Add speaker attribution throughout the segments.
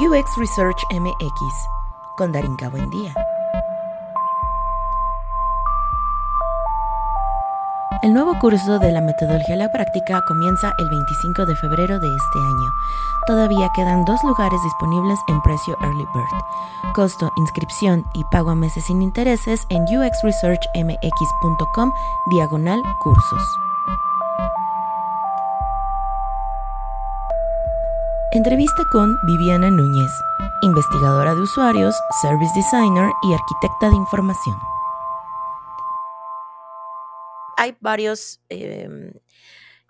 Speaker 1: UX Research MX con Darinka Buendía. El nuevo curso de la metodología de la práctica comienza el 25 de febrero de este año. Todavía quedan dos lugares disponibles en precio Early Bird. Costo, inscripción y pago a meses sin intereses en uxresearchmx.com diagonal cursos. Entrevista con Viviana Núñez, investigadora de usuarios, service designer y arquitecta de información. Hay varios em,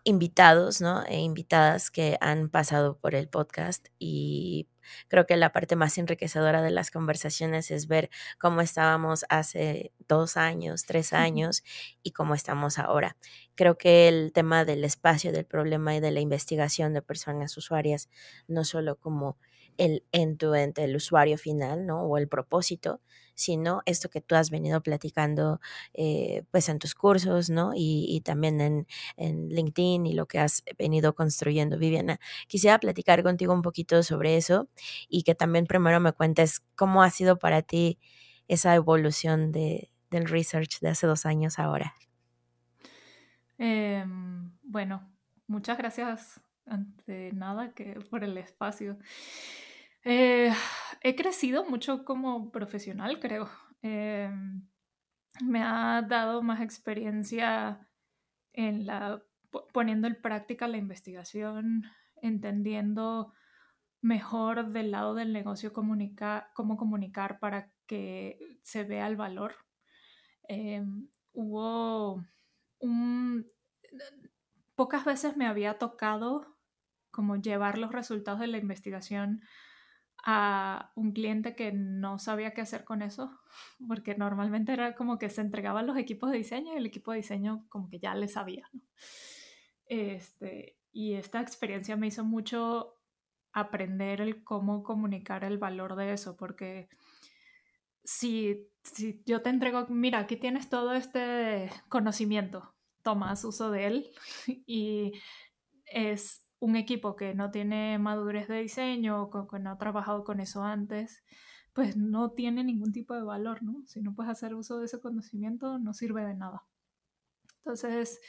Speaker 1: invitados, ¿no? E invitadas que han pasado por el podcast y creo que la parte más enriquecedora de las conversaciones es ver cómo estábamos hace dos años, tres años y cómo estamos ahora. Creo que el tema del espacio, del problema y de la investigación de personas usuarias, no solo como el end-to-end, el usuario final, ¿no? O el propósito, sino esto que tú has venido platicando eh, pues en tus cursos, ¿no? Y, también en, en, LinkedIn y lo que has venido construyendo, Viviana. Quisiera platicar contigo un poquito sobre eso y que también primero me cuentes cómo ha sido para ti esa evolución de, del research de hace dos años ahora.
Speaker 2: Em, bueno, muchas gracias ante nada que por el espacio. Eh, he crecido mucho como profesional, creo. Em, me ha dado más experiencia en la poniendo en práctica la investigación, entendiendo mejor del lado del negocio cómo comunicar para que se vea el valor. Em, hubo un... Pocas veces me había tocado como llevar los resultados de la investigación a un cliente que no sabía qué hacer con eso, porque normalmente era como que se entregaban los equipos de diseño y el equipo de diseño como que ya le sabía. Este, y esta experiencia me hizo mucho aprender el cómo comunicar el valor de eso, porque si, si yo te entrego, mira, aquí tienes todo este conocimiento, tomas uso de él y es un equipo que no tiene madurez de diseño o que no ha trabajado con eso antes, pues no tiene ningún tipo de valor, ¿no? Si no puedes hacer uso de ese conocimiento, no sirve de nada. Entonces,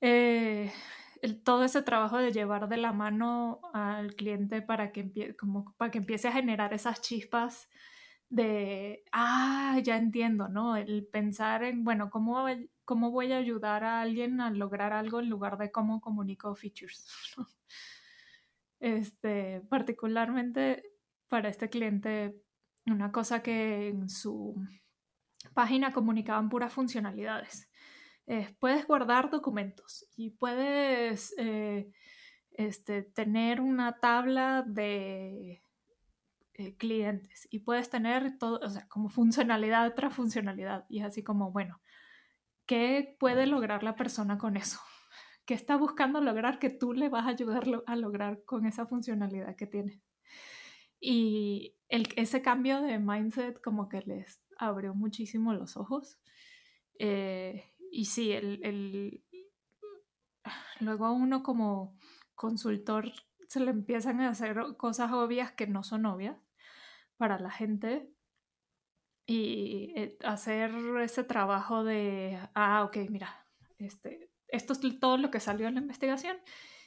Speaker 2: eh, todo ese trabajo de llevar de la mano al cliente para que, como, para que empiece a generar esas chispas de, ah, ya entiendo, ¿no? El pensar en, bueno, ¿cómo, cómo voy a ayudar a alguien a lograr algo en lugar de cómo comunico features. Este, particularmente para este cliente, una cosa que en su página comunicaban puras funcionalidades. puedes guardar documentos y puedes eh, este, tener una tabla de eh, clientes y puedes tener todo, o sea, como funcionalidad tras funcionalidad. Y así como, bueno, ¿qué puede lograr la persona con eso? ¿Qué está buscando lograr que tú le vas a ayudarlo a lograr con esa funcionalidad que tiene? Y el, ese cambio de mindset como que les abrió muchísimo los ojos. Eh, y sí, el, el, luego uno como consultor se le empiezan a hacer cosas obvias que no son obvias para la gente y eh, hacer ese trabajo de, ah, ok, mira, este, esto es todo lo que salió en la investigación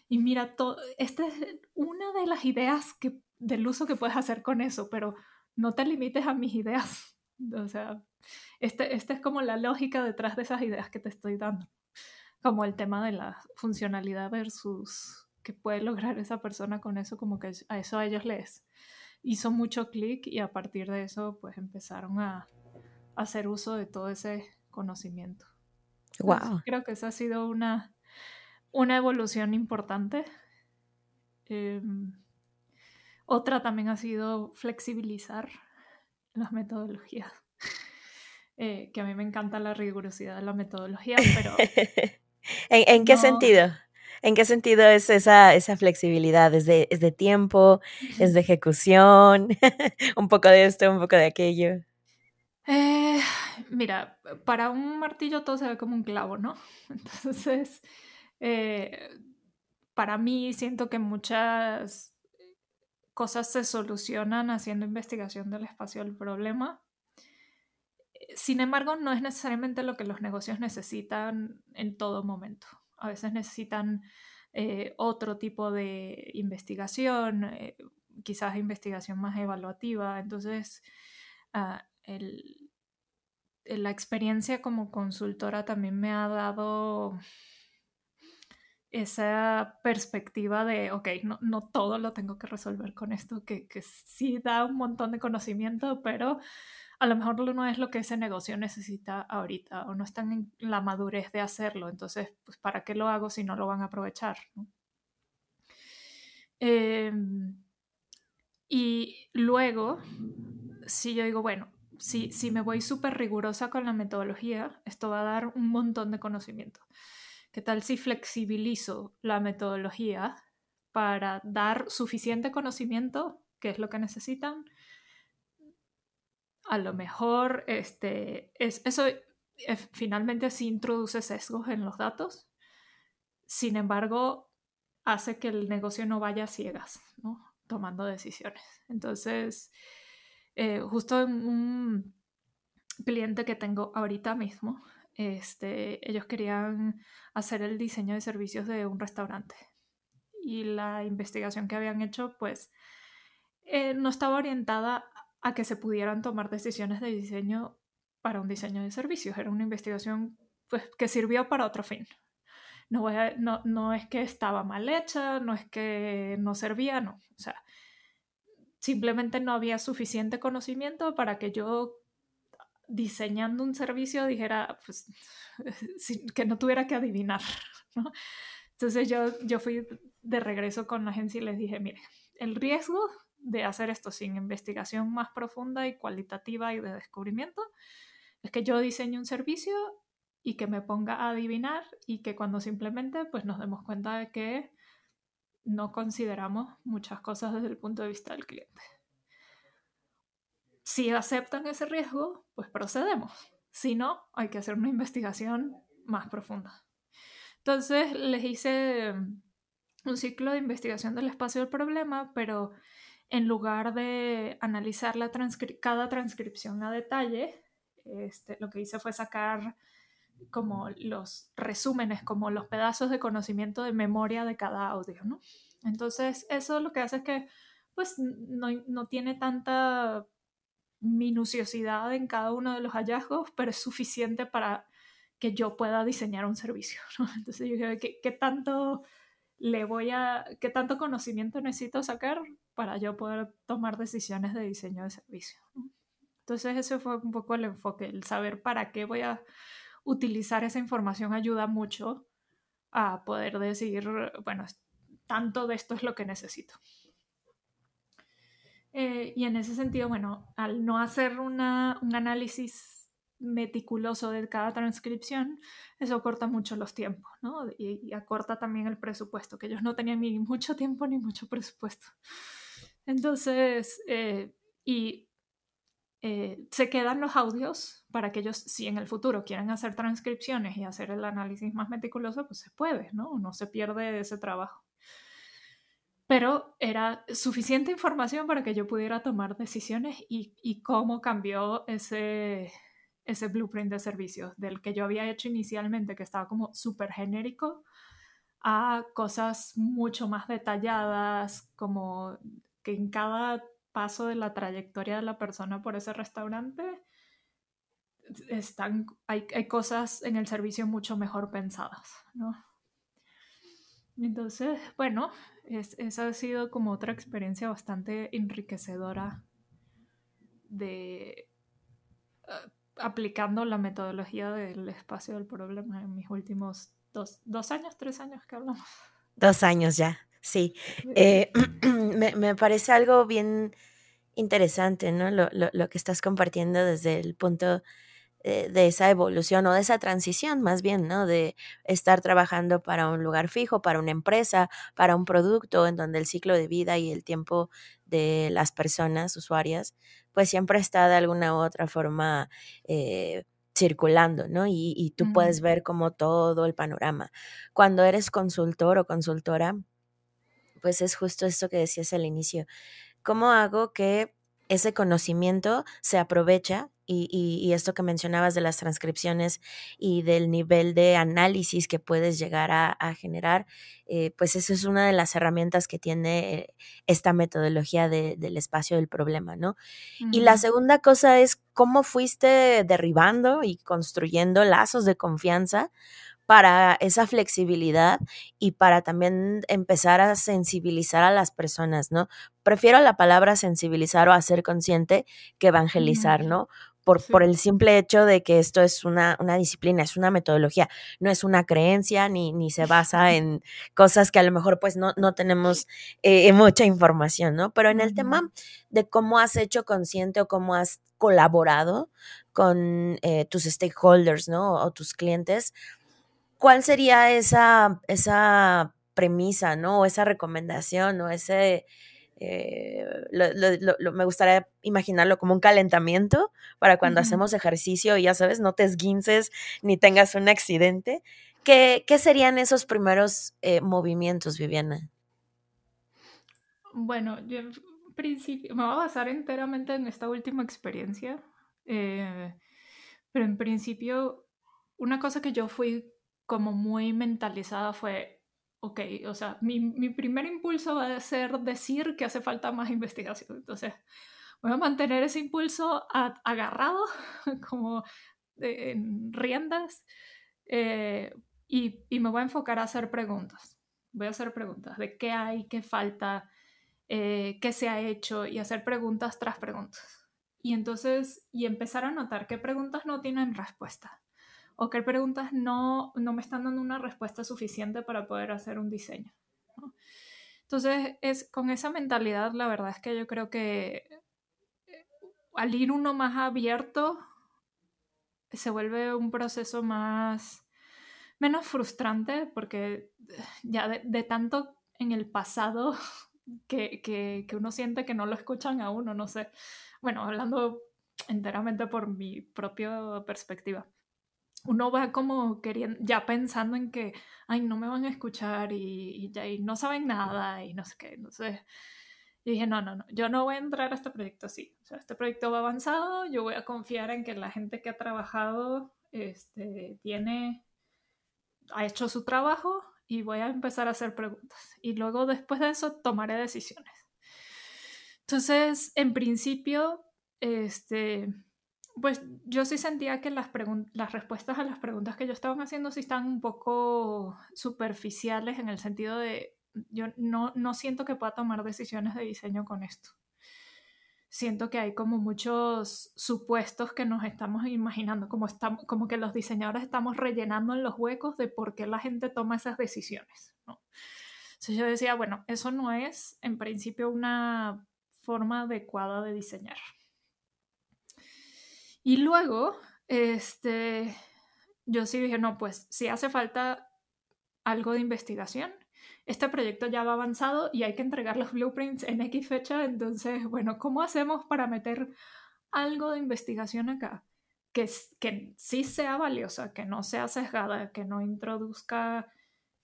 Speaker 2: y mira, esta es una de las ideas que, del uso que puedes hacer con eso, pero no te limites a mis ideas. O sea, este, esta es como la lógica detrás de esas ideas que te estoy dando, como el tema de la funcionalidad versus que puede lograr esa persona con eso, como que a eso a ellos les hizo mucho clic y a partir de eso pues empezaron a, hacer uso de todo ese conocimiento.
Speaker 1: Wow.
Speaker 2: creo que esa ha sido una, una evolución importante. Em, otra también ha sido flexibilizar las metodologías. Eh, que a mí me encanta la rigurosidad de la metodología, pero...
Speaker 1: ¿En, qué sentido? ¿En qué sentido es esa, esa flexibilidad? ¿Es de, ¿Es de tiempo? ¿Es de ejecución? un poco de esto, un poco de aquello.
Speaker 2: Eh, mira, para un martillo todo se ve como un clavo, ¿no? Entonces, eh, para mí siento que muchas cosas se solucionan haciendo investigación del espacio del problema. Sin embargo, no es necesariamente lo que los negocios necesitan en todo momento. A veces necesitan eh, otro tipo de investigación, eh, quizás investigación más evaluativa. Entonces, ah, la experiencia como consultora también me ha dado esa perspectiva de, ok, no, todo lo tengo que resolver con esto, que sí da un montón de conocimiento, pero a lo mejor no es lo que ese negocio necesita ahorita o no están en la madurez de hacerlo. Entonces, pues, ¿para qué lo hago si no lo van a aprovechar? Em, y luego, si yo digo, bueno, si, si me voy súper rigurosa con la metodología, esto va a dar un montón de conocimiento. ¿Qué tal si flexibilizo la metodología para dar suficiente conocimiento, que es lo que necesitan? A lo mejor este, es, eso finalmente sí introduce sesgos en los datos. Sin embargo, hace que el negocio no vaya a ciegas, ¿no? tomando decisiones. Entonces, eh, justo un cliente que tengo ahorita mismo, este, ellos querían hacer el diseño de servicios de un restaurante. Y la investigación que habían hecho, pues, eh, no estaba orientada a que se pudieran tomar decisiones de diseño para un diseño de servicios. Era una investigación pues, que sirvió para otro fin. No, no, no es que estaba mal hecha, no es que no servía, no. O sea, simplemente no había suficiente conocimiento para que yo diseñando un servicio dijera, pues, que no tuviera que adivinar, ¿no? Entonces yo, yo fui de regreso con la agencia y les dije, mire, el riesgo de hacer esto sin investigación más profunda y cualitativa y de descubrimiento es que yo diseñe un servicio y que me ponga a adivinar y que cuando simplemente pues nos demos cuenta de que no consideramos muchas cosas desde el punto de vista del cliente. Si aceptan ese riesgo, pues procedemos. Si no, hay que hacer una investigación más profunda. Entonces les hice mm, un ciclo de investigación del espacio del problema, pero en lugar de analizar la cada transcripción a detalle, este, lo que hice fue sacar como los resúmenes, como los pedazos de conocimiento de memoria de cada audio, ¿no? Entonces, eso lo que hace es que, pues, no, no tiene tanta minuciosidad en cada uno de los hallazgos, pero es suficiente para que yo pueda diseñar un servicio. Entonces yo dije, ¿qué, ¿qué, tanto le voy a, qué tanto conocimiento necesito sacar para yo poder tomar decisiones de diseño de servicio? Entonces ese fue un poco el enfoque, el saber para qué voy a utilizar esa información ayuda mucho a poder decir, bueno, tanto de esto es lo que necesito. Eh, y en ese sentido, bueno, al no hacer un análisis meticuloso de cada transcripción, eso corta mucho los tiempos, ¿no? Y, acorta también el presupuesto, que ellos no tenían ni mucho tiempo ni mucho presupuesto. Entonces, eh, y eh, se quedan los audios para que ellos, si en el futuro quieren hacer transcripciones y hacer el análisis más meticuloso, pues se puede, ¿no? No se pierde ese trabajo pero era suficiente información para que yo pudiera tomar decisiones y, cómo cambió ese, ese blueprint de servicios del que yo había hecho inicialmente, que estaba como súper genérico, a cosas mucho más detalladas, como que en cada paso de la trayectoria de la persona por ese restaurante están, hay, hay cosas en el servicio mucho mejor pensadas, ¿no? Entonces, bueno, esa ha sido como otra experiencia bastante enriquecedora de aplicando la metodología del espacio del problema en mis últimos dos, años, tres años que hablamos.
Speaker 1: Dos años ya, sí. Eh, me, parece algo bien interesante, ¿no? Lo, lo, que estás compartiendo desde el punto eh, de esa evolución o de esa transición más bien, ¿no? De estar trabajando para un lugar fijo, para una empresa, para un producto en donde el ciclo de vida y el tiempo de las personas usuarias, pues siempre está de alguna u otra forma eh, circulando, ¿no? Y, tú puedes ver como todo el panorama. Cuando eres consultor o consultora, pues es justo esto que decías al inicio. ¿Cómo hago que ese conocimiento se aprovecha y, esto que mencionabas de las transcripciones y del nivel de análisis que puedes llegar a, generar, eh, pues eso es una de las herramientas que tiene esta metodología del espacio del problema, ¿no? Y la segunda cosa es cómo fuiste derribando y construyendo lazos de confianza para esa flexibilidad y para también empezar a sensibilizar a las personas, ¿no? Prefiero la palabra sensibilizar o hacer consciente que evangelizar, ¿no? Por, por, el simple hecho de que esto es una, una, disciplina, es una metodología, no es una creencia ni, ni se basa en cosas que a lo mejor pues no, no tenemos eh, mucha información, ¿no? Pero en el tema de cómo has hecho consciente o cómo has colaborado con eh, tus stakeholders, ¿no? O tus clientes, ¿cuál sería esa, esa premisa, ¿no? O esa recomendación, o ese... Eh, me gustaría imaginarlo como un calentamiento para cuando hacemos ejercicio y ya sabes, no te esguinces ni tengas un accidente. ¿Qué, serían esos primeros eh, movimientos, Viviana?
Speaker 2: Bueno, yo en principio me voy a basar enteramente en esta última experiencia, eh, pero en principio una cosa que yo fui como muy mentalizada fue, ok, o sea, mi, mi primer impulso va a ser decir que hace falta más investigación. Entonces, voy a mantener ese impulso agarrado, como en riendas, eh, y, y, me voy a enfocar a hacer preguntas. Voy a hacer preguntas de qué hay, qué falta, eh, qué se ha hecho y hacer preguntas tras preguntas. Y entonces, y empezar a notar qué preguntas no tienen respuesta o qué preguntas no, no me están dando una respuesta suficiente para poder hacer un diseño. Entonces, es, con esa mentalidad, la verdad es que yo creo que eh, al ir uno más abierto, se vuelve un proceso más, menos frustrante, porque ya de, tanto en el pasado que, que, que, uno siente que no lo escuchan a uno, no sé. Bueno, hablando enteramente por mi propia perspectiva uno va como queriendo, ya pensando en que, ay, no me van a escuchar y, ya, y no saben nada y no sé qué, no sé. Y dije, no, no, no, yo no voy a entrar a este proyecto así. O sea, este proyecto va avanzado, yo voy a confiar en que la gente que ha trabajado este, tiene, ha hecho su trabajo y voy a empezar a hacer preguntas. Y luego después de eso tomaré decisiones. Entonces, en principio, este, pues yo sí sentía que las, respuestas a las preguntas que yo estaba haciendo sí están un poco superficiales en el sentido de yo no, no siento que pueda tomar decisiones de diseño con esto. Siento que hay como muchos supuestos que nos estamos imaginando, como, estamos, como que los diseñadores estamos rellenando en los huecos de por qué la gente toma esas decisiones. ¿no? Entonces yo decía, bueno, eso no es en principio una forma adecuada de diseñar. Y luego, este, yo sí dije, no, pues si hace falta algo de investigación, este proyecto ya va avanzado y hay que entregar los blueprints en X fecha, entonces, bueno, ¿cómo hacemos para meter algo de investigación acá? Que, que sí sea valiosa, que no sea sesgada, que no introduzca,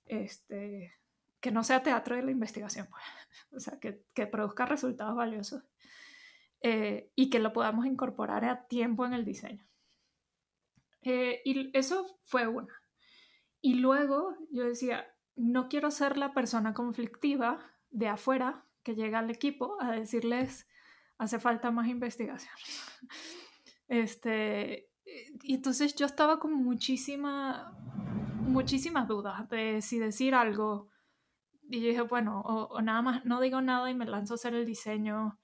Speaker 2: este, que no sea teatro de la investigación, pues. o sea, que, que produzca resultados valiosos. Eh, y que lo podamos incorporar a tiempo en el diseño. Eh, y eso fue una. Y luego yo decía, no quiero ser la persona conflictiva de afuera que llega al equipo a decirles, hace falta más investigación. este, y entonces yo estaba con muchísima, muchísimas dudas de si decir algo. Y yo dije, bueno, o, nada más, no digo nada y me lanzo a hacer el diseño.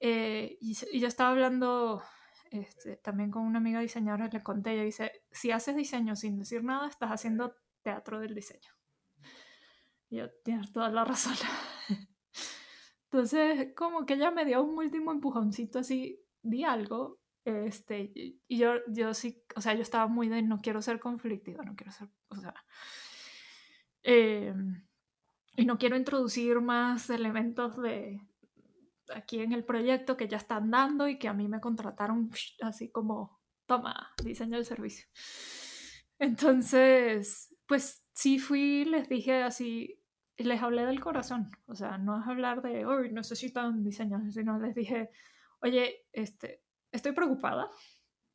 Speaker 2: Eh, y, yo estaba hablando este, también con una amiga diseñadora y le conté, ella dice, si haces diseño sin decir nada, estás haciendo teatro del diseño. Y yo, tienes toda la razón. Entonces, como que ella me dio un último empujoncito así, di algo, este, y yo, yo sí, o sea, yo estaba muy de no quiero ser conflictiva, no quiero ser, o sea, eh, y no quiero introducir más elementos de, aquí en el proyecto que ya están dando y que a mí me contrataron así como, toma, diseño el servicio. Entonces, pues sí fui, les dije así, les hablé del corazón, o sea, no es hablar de, hoy necesitan diseño, sino les dije, oye, este, estoy preocupada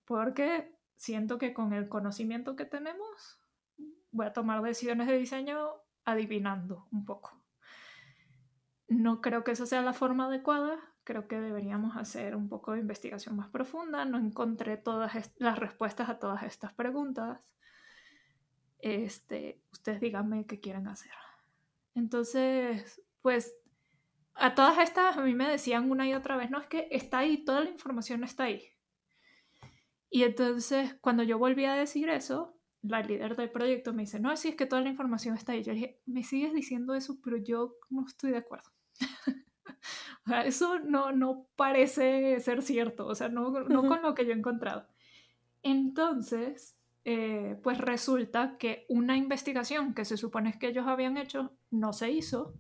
Speaker 2: porque siento que con el conocimiento que tenemos voy a tomar decisiones de diseño adivinando un poco. No creo que esa sea la forma adecuada, creo que deberíamos hacer un poco de investigación más profunda, no encontré todas las respuestas a todas estas preguntas. Este, ustedes díganme qué quieren hacer. Entonces, pues a todas estas a mí me decían una y otra vez, no, es que está ahí, toda la información está ahí. Y entonces, cuando yo volví a decir eso, la líder del proyecto me dice, no, sí, es que toda la información está ahí. Yo dije, me sigues diciendo eso, pero yo no estoy de acuerdo. o sea, eso no, no parece ser cierto, o sea, no, no con lo que yo he encontrado. Entonces, eh, pues resulta que una investigación que se supone que ellos habían hecho no se hizo.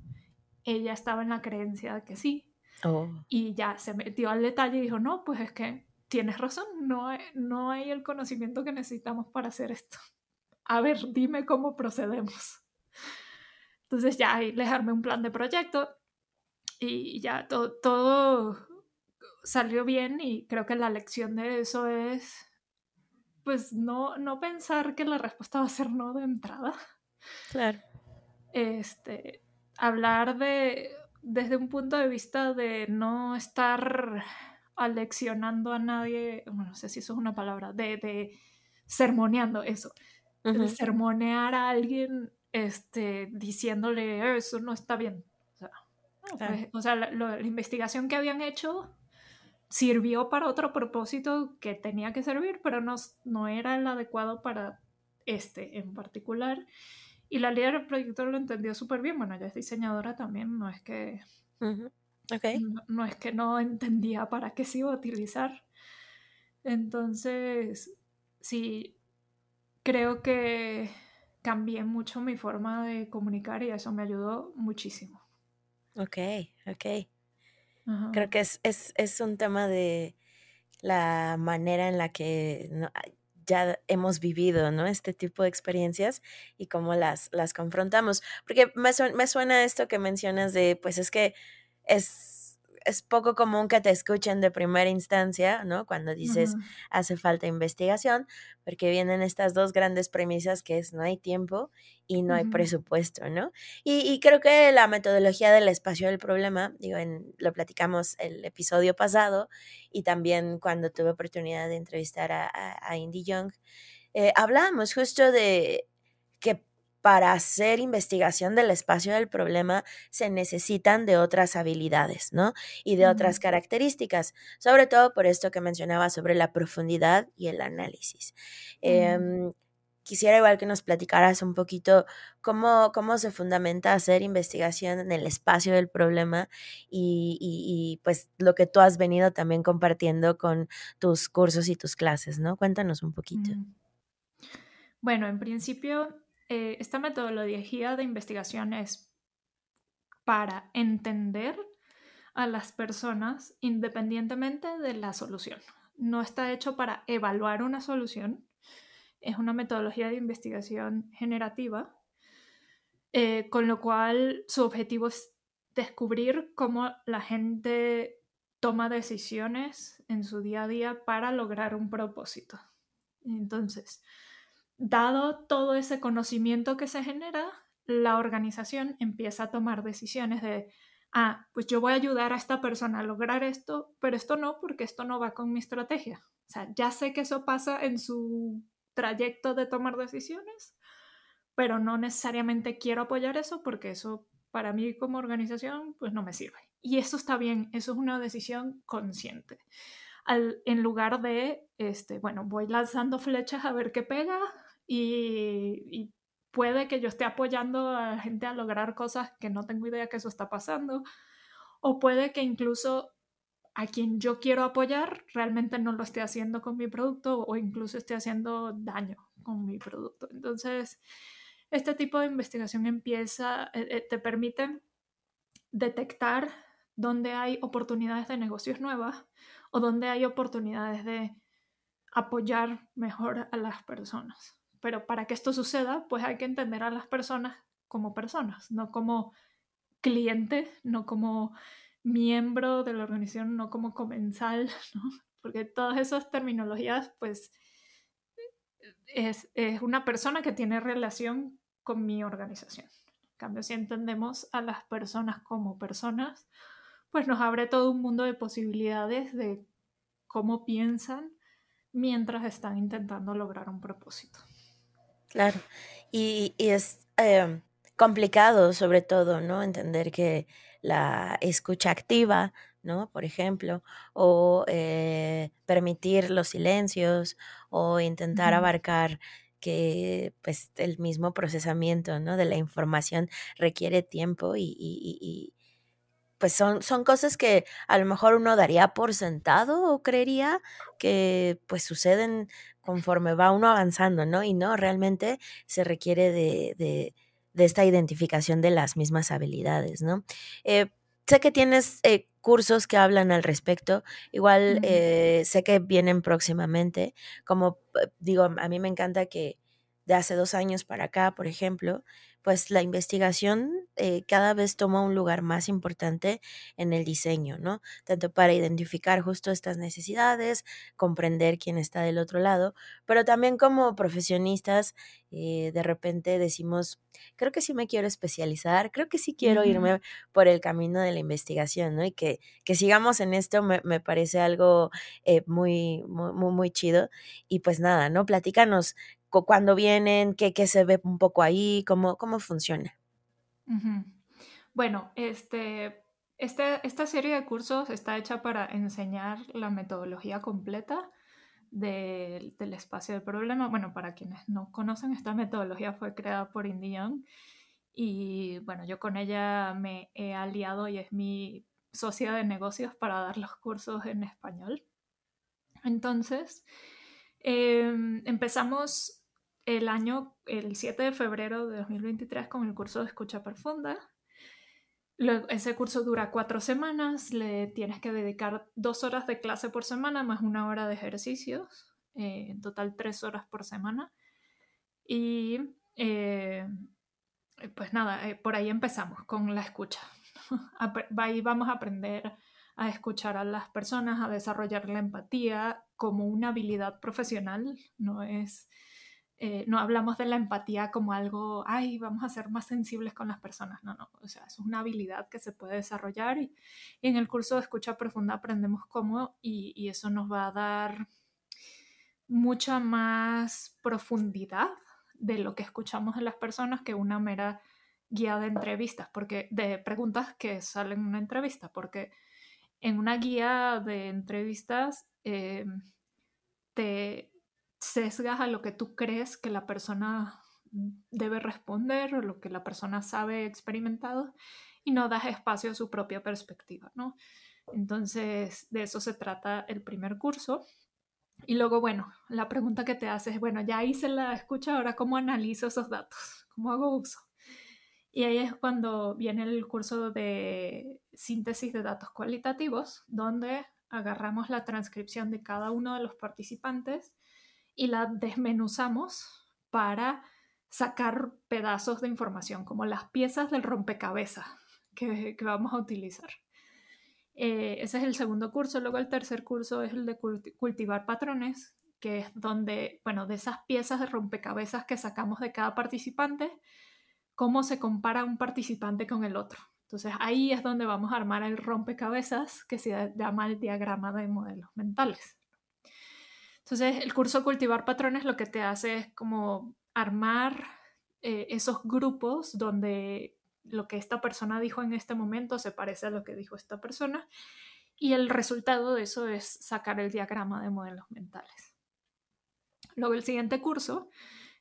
Speaker 2: Ella estaba en la creencia de que sí. Oh. Y ya se metió al detalle y dijo, no, pues es que tienes razón, no hay, no hay el conocimiento que necesitamos para hacer esto. A ver, dime cómo procedemos. Entonces ya les armé un plan de proyecto y ya todo, todo salió bien y creo que la lección de eso es pues no, no pensar que la respuesta va a ser no de entrada.
Speaker 1: Claro.
Speaker 2: Este, hablar de, desde un punto de vista de no estar aleccionando a nadie, bueno, no sé si eso es una palabra, de, de sermoneando eso, de sermonear a alguien este, diciéndole, eh, eso no está bien. O sea, pues, la, investigación que habían hecho sirvió para otro propósito que tenía que servir, pero no, no era el adecuado para este en particular. Y la líder del proyecto lo entendió súper bien. Bueno, ella es diseñadora también, no es que... no, es que no entendía para qué se iba a utilizar. Entonces, sí, creo que cambié mucho mi forma de comunicar y eso me ayudó muchísimo.
Speaker 1: Ok, ok. Creo que es, es, es, un tema de la manera en la que ya hemos vivido, ¿no? Este tipo de experiencias y cómo las, las confrontamos. Porque me, me suena esto que mencionas de, pues es que es es poco común que te escuchen de primera instancia, ¿no? Cuando dices hace falta investigación, porque vienen estas dos grandes premisas que es no hay tiempo y no hay presupuesto, ¿no? Y, creo que la metodología del espacio del problema, digo, en, lo platicamos el episodio pasado y también cuando tuve oportunidad de entrevistar a, a, Indy Young, eh, hablábamos justo de que para hacer investigación del espacio del problema se necesitan de otras habilidades, ¿no? Y de otras características, sobre todo por esto que mencionaba sobre la profundidad y el análisis. Em, quisiera igual que nos platicaras un poquito cómo, cómo se fundamenta hacer investigación en el espacio del problema y, pues lo que tú has venido también compartiendo con tus cursos y tus clases, ¿no? Cuéntanos un poquito.
Speaker 2: Bueno, en principio eh, esta metodología de investigación es para entender a las personas independientemente de la solución. No está hecho para evaluar una solución. Es una metodología de investigación generativa, eh, con lo cual su objetivo es descubrir cómo la gente toma decisiones en su día a día para lograr un propósito. Entonces, dado todo ese conocimiento que se genera, la organización empieza a tomar decisiones de, ah, pues yo voy a ayudar a esta persona a lograr esto, pero esto no, porque esto no va con mi estrategia. O sea, ya sé que eso pasa en su trayecto de tomar decisiones, pero no necesariamente quiero apoyar eso porque eso para mí como organización pues no me sirve. Y eso está bien, eso es una decisión consciente. Al, en lugar de, este, bueno, voy lanzando flechas a ver qué pega, y, puede que yo esté apoyando a la gente a lograr cosas que no tengo idea que eso está pasando, o puede que incluso a quien yo quiero apoyar realmente no lo esté haciendo con mi producto o incluso esté haciendo daño con mi producto. Entonces, este tipo de investigación empieza, eh, eh, te permite detectar dónde hay oportunidades de negocios nuevas o dónde hay oportunidades de apoyar mejor a las personas. Pero para que esto suceda, pues hay que entender a las personas como personas, no como cliente, no como miembro de la organización, no como comensal, ¿no? porque todas esas terminologías, pues, es, es, una persona que tiene relación con mi organización. En cambio, si entendemos a las personas como personas, pues nos abre todo un mundo de posibilidades de cómo piensan mientras están intentando lograr un propósito.
Speaker 1: Claro, y, y es eh, complicado sobre todo, ¿no? Entender que la escucha activa, ¿no? Por ejemplo, o eh, permitir los silencios o intentar abarcar que pues el mismo procesamiento, ¿no? De la información requiere tiempo y, y, y pues son, son cosas que a lo mejor uno daría por sentado o creería que pues suceden conforme va uno avanzando, ¿no? Y no, realmente se requiere de, de, de esta identificación de las mismas habilidades, ¿no? Eh, sé que tienes eh, cursos que hablan al respecto, igual eh, sé que vienen próximamente, como digo, a mí me encanta que de hace dos años para acá, por ejemplo, pues la investigación eh, cada vez toma un lugar más importante en el diseño, ¿no? Tanto para identificar justo estas necesidades, comprender quién está del otro lado, pero también como profesionistas, eh, de repente decimos, creo que sí me quiero especializar, creo que sí quiero irme por el camino de la investigación, ¿no? Y que, que sigamos en esto me, me parece algo eh, muy, muy, muy chido. Y pues nada, ¿no? Platícanos cuándo vienen, qué, qué, se ve un poco ahí, cómo, cómo funciona.
Speaker 2: Bueno, este, este, esta serie de cursos está hecha para enseñar la metodología completa de, del espacio del problema. Bueno, para quienes no conocen, esta metodología fue creada por Indy Young y bueno, yo con ella me he aliado y es mi socia de negocios para dar los cursos en español. Entonces, eh, empezamos el año, el 7 de febrero de 2023, con el curso de escucha profunda. Luego, ese curso dura cuatro semanas, le tienes que dedicar dos horas de clase por semana más una hora de ejercicios, eh, en total tres horas por semana. Y eh, pues nada, eh, por ahí empezamos con la escucha. ahí vamos a aprender a escuchar a las personas, a desarrollar la empatía como una habilidad profesional, no es eh, no hablamos de la empatía como algo, ay, vamos a ser más sensibles con las personas. No, no, o sea, es una habilidad que se puede desarrollar y, en el curso de escucha profunda aprendemos cómo y, y, eso nos va a dar mucha más profundidad de lo que escuchamos de las personas que una mera guía de entrevistas, porque de preguntas que salen en una entrevista, porque en una guía de entrevistas eh, te sesgas a lo que tú crees que la persona debe responder o lo que la persona sabe experimentado y no das espacio a su propia perspectiva, ¿no? Entonces, de eso se trata el primer curso. Y luego, bueno, la pregunta que te haces es, bueno, ya hice la escucha, ahora cómo analizo esos datos, cómo hago uso. Y ahí es cuando viene el curso de síntesis de datos cualitativos, donde agarramos la transcripción de cada uno de los participantes y la desmenuzamos para sacar pedazos de información, como las piezas del rompecabezas que, que vamos a utilizar. Eh, ese es el segundo curso. Luego el tercer curso es el de cultivar patrones, que es donde, bueno, de esas piezas de rompecabezas que sacamos de cada participante, cómo se compara un participante con el otro. Entonces ahí es donde vamos a armar el rompecabezas que se llama el diagrama de modelos mentales. Entonces, el curso Cultivar Patrones lo que te hace es como armar eh, esos grupos donde lo que esta persona dijo en este momento se parece a lo que dijo esta persona y el resultado de eso es sacar el diagrama de modelos mentales. Luego el siguiente curso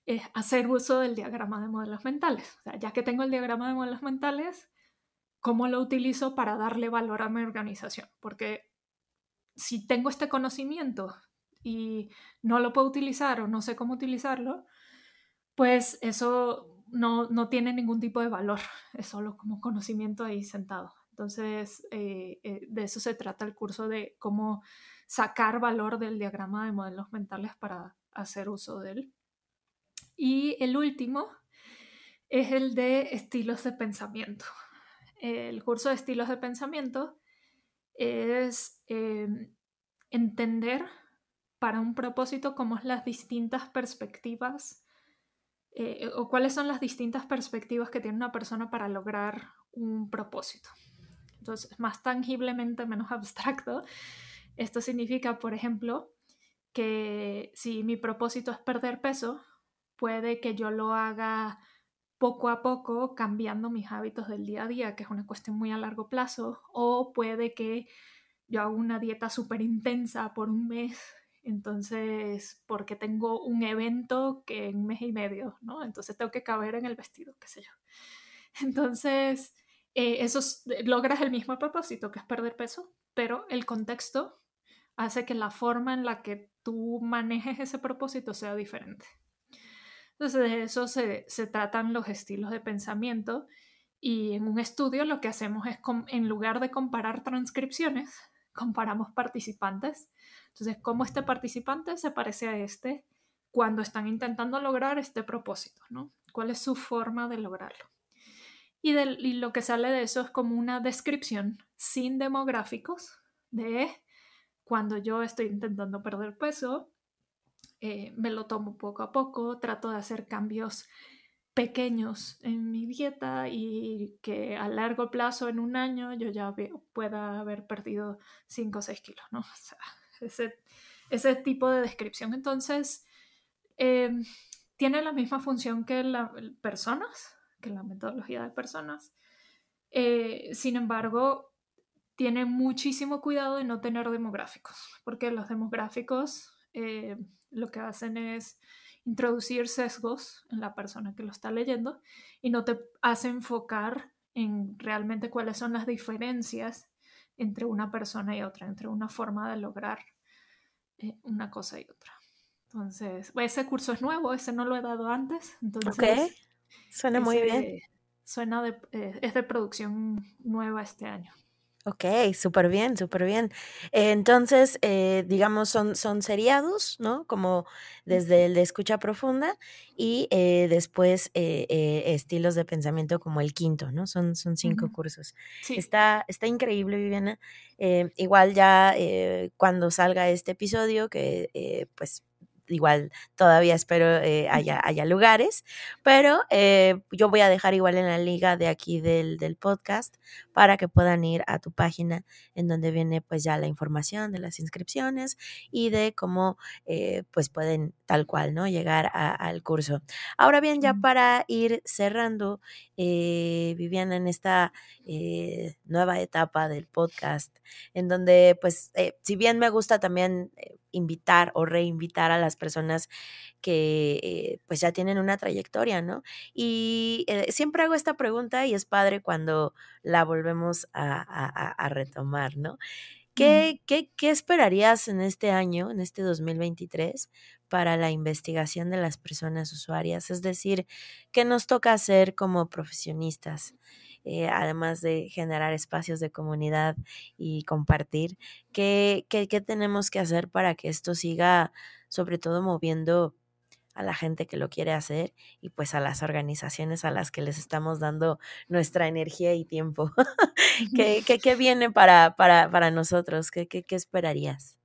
Speaker 2: es hacer uso del diagrama de modelos mentales. O sea, ya que tengo el diagrama de modelos mentales, ¿cómo lo utilizo para darle valor a mi organización? Porque si tengo este conocimiento y no lo puedo utilizar o no sé cómo utilizarlo, pues eso no, no tiene ningún tipo de valor, es solo como conocimiento ahí sentado. Entonces, eh, eh, de eso se trata el curso de cómo sacar valor del diagrama de modelos mentales para hacer uso de él. Y el último es el de estilos de pensamiento. El curso de estilos de pensamiento es em, entender para un propósito cómo es las distintas perspectivas eh, o cuáles son las distintas perspectivas que tiene una persona para lograr un propósito. Entonces, más tangiblemente, menos abstracto, esto significa, por ejemplo, que si mi propósito es perder peso, puede que yo lo haga poco a poco cambiando mis hábitos del día a día, que es una cuestión muy a largo plazo, o puede que yo haga una dieta súper intensa por un mes, entonces, porque tengo un evento que en mes y medio, ¿no? Entonces tengo que caber en el vestido, qué sé yo. Entonces, eh, eso logras el mismo propósito, que es perder peso, pero el contexto hace que la forma en la que tú manejes ese propósito sea diferente. Entonces de eso se, tratan los estilos de pensamiento y en un estudio lo que hacemos es, en lugar de comparar transcripciones, comparamos participantes. Entonces, cómo este participante se parece a este cuando están intentando lograr este propósito, ¿no? ¿Cuál es su forma de lograrlo? Y, y lo que sale de eso es como una descripción sin demográficos de cuando yo estoy intentando perder peso, eh, me lo tomo poco a poco, trato de hacer cambios pequeños en mi dieta y que a largo plazo, en un año, yo ya pueda haber perdido 5 o 6 kilos, ¿no? O sea, ese, ese tipo de descripción. Entonces, em, tiene la misma función que las personas, que la metodología de personas. Eh, sin embargo, tiene muchísimo cuidado de no tener demográficos, porque los demográficos eh, lo que hacen es introducir sesgos en la persona que lo está leyendo y no te hace enfocar en realmente cuáles son las diferencias entre una persona y otra, entre una forma de lograr eh, una cosa y otra. Entonces, ese curso es nuevo, ese no lo he dado antes. Entonces,
Speaker 1: suena muy bien.
Speaker 2: Suena de, eh, es de producción nueva este año.
Speaker 1: Ok, súper bien, súper bien. entonces, eh, digamos, son, son seriados, ¿no? Como desde el de escucha profunda y eh, después eh, estilos de pensamiento como el quinto, ¿no? Son, son cinco cursos. Está, está increíble, Viviana. igual ya cuando salga este episodio, que pues igual todavía espero eh, haya, haya, lugares, pero eh, yo voy a dejar igual en la liga de aquí del, del, podcast para que puedan ir a tu página en donde viene pues ya la información de las inscripciones y de cómo eh, pues pueden tal cual, ¿no? Llegar al curso. Ahora bien, ya para ir cerrando, Viviana, en esta nueva etapa del podcast, en donde pues si bien me gusta también invitar o reinvitar a las personas que eh, pues ya tienen una trayectoria, ¿no? Y eh, siempre hago esta pregunta y es padre cuando la volvemos a, retomar, ¿no? ¿Qué, qué, qué esperarías en este año, en este 2023, para la investigación de las personas usuarias? Es decir, ¿qué nos toca hacer como profesionistas? Eh, además de generar espacios de comunidad y compartir, ¿qué, ¿qué, qué, tenemos que hacer para que esto siga sobre todo moviendo a la gente que lo quiere hacer y pues a las organizaciones a las que les estamos dando nuestra energía y tiempo? ¿Qué, qué, qué viene para, para, para nosotros? ¿Qué, qué, qué esperarías?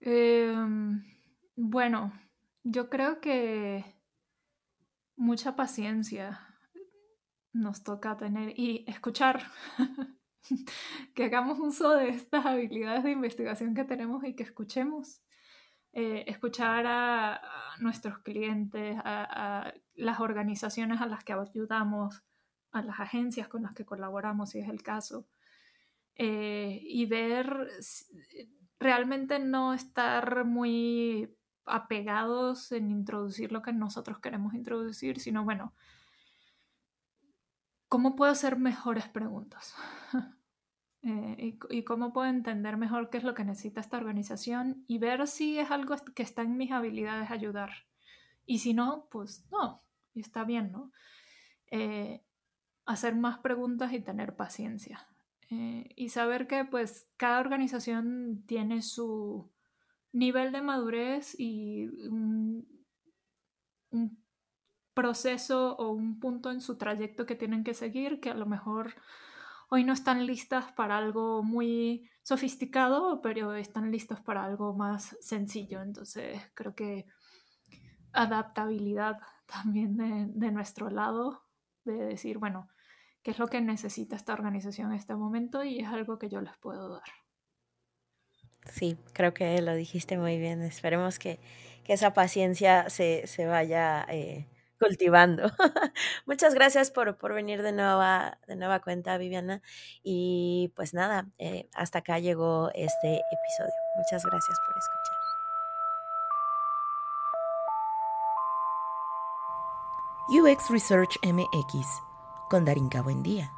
Speaker 2: Em, bueno, yo creo que mucha paciencia nos toca tener y escuchar, que hagamos uso de estas habilidades de investigación que tenemos y que escuchemos. Eh, escuchar a, nuestros clientes, a, las organizaciones a las que ayudamos, a las agencias con las que colaboramos, si es el caso, eh, y ver, realmente no estar muy apegados en introducir lo que nosotros queremos introducir, sino bueno, ¿cómo puedo hacer mejores preguntas? Eh, y, cómo puedo entender mejor qué es lo que necesita esta organización y ver si es algo que está en mis habilidades ayudar. Y si no, pues no, y está bien, ¿no? Eh, hacer más preguntas y tener paciencia. Eh, y saber que pues cada organización tiene su nivel de madurez y un proceso o un punto en su trayecto que tienen que seguir que a lo mejor hoy no están listas para algo muy sofisticado, pero están listos para algo más sencillo. Entonces creo que adaptabilidad también de, nuestro lado, de decir, bueno, qué es lo que necesita esta organización en este momento y es algo que yo les puedo dar.
Speaker 1: Sí, creo que lo dijiste muy bien. Esperemos que, esa paciencia se, vaya eh, cultivando. Muchas gracias por, venir de nueva, de nueva cuenta, Viviana. Y pues nada, eh, hasta acá llegó este episodio. Muchas gracias por escuchar. UX Research MX con Darinka Buen Día.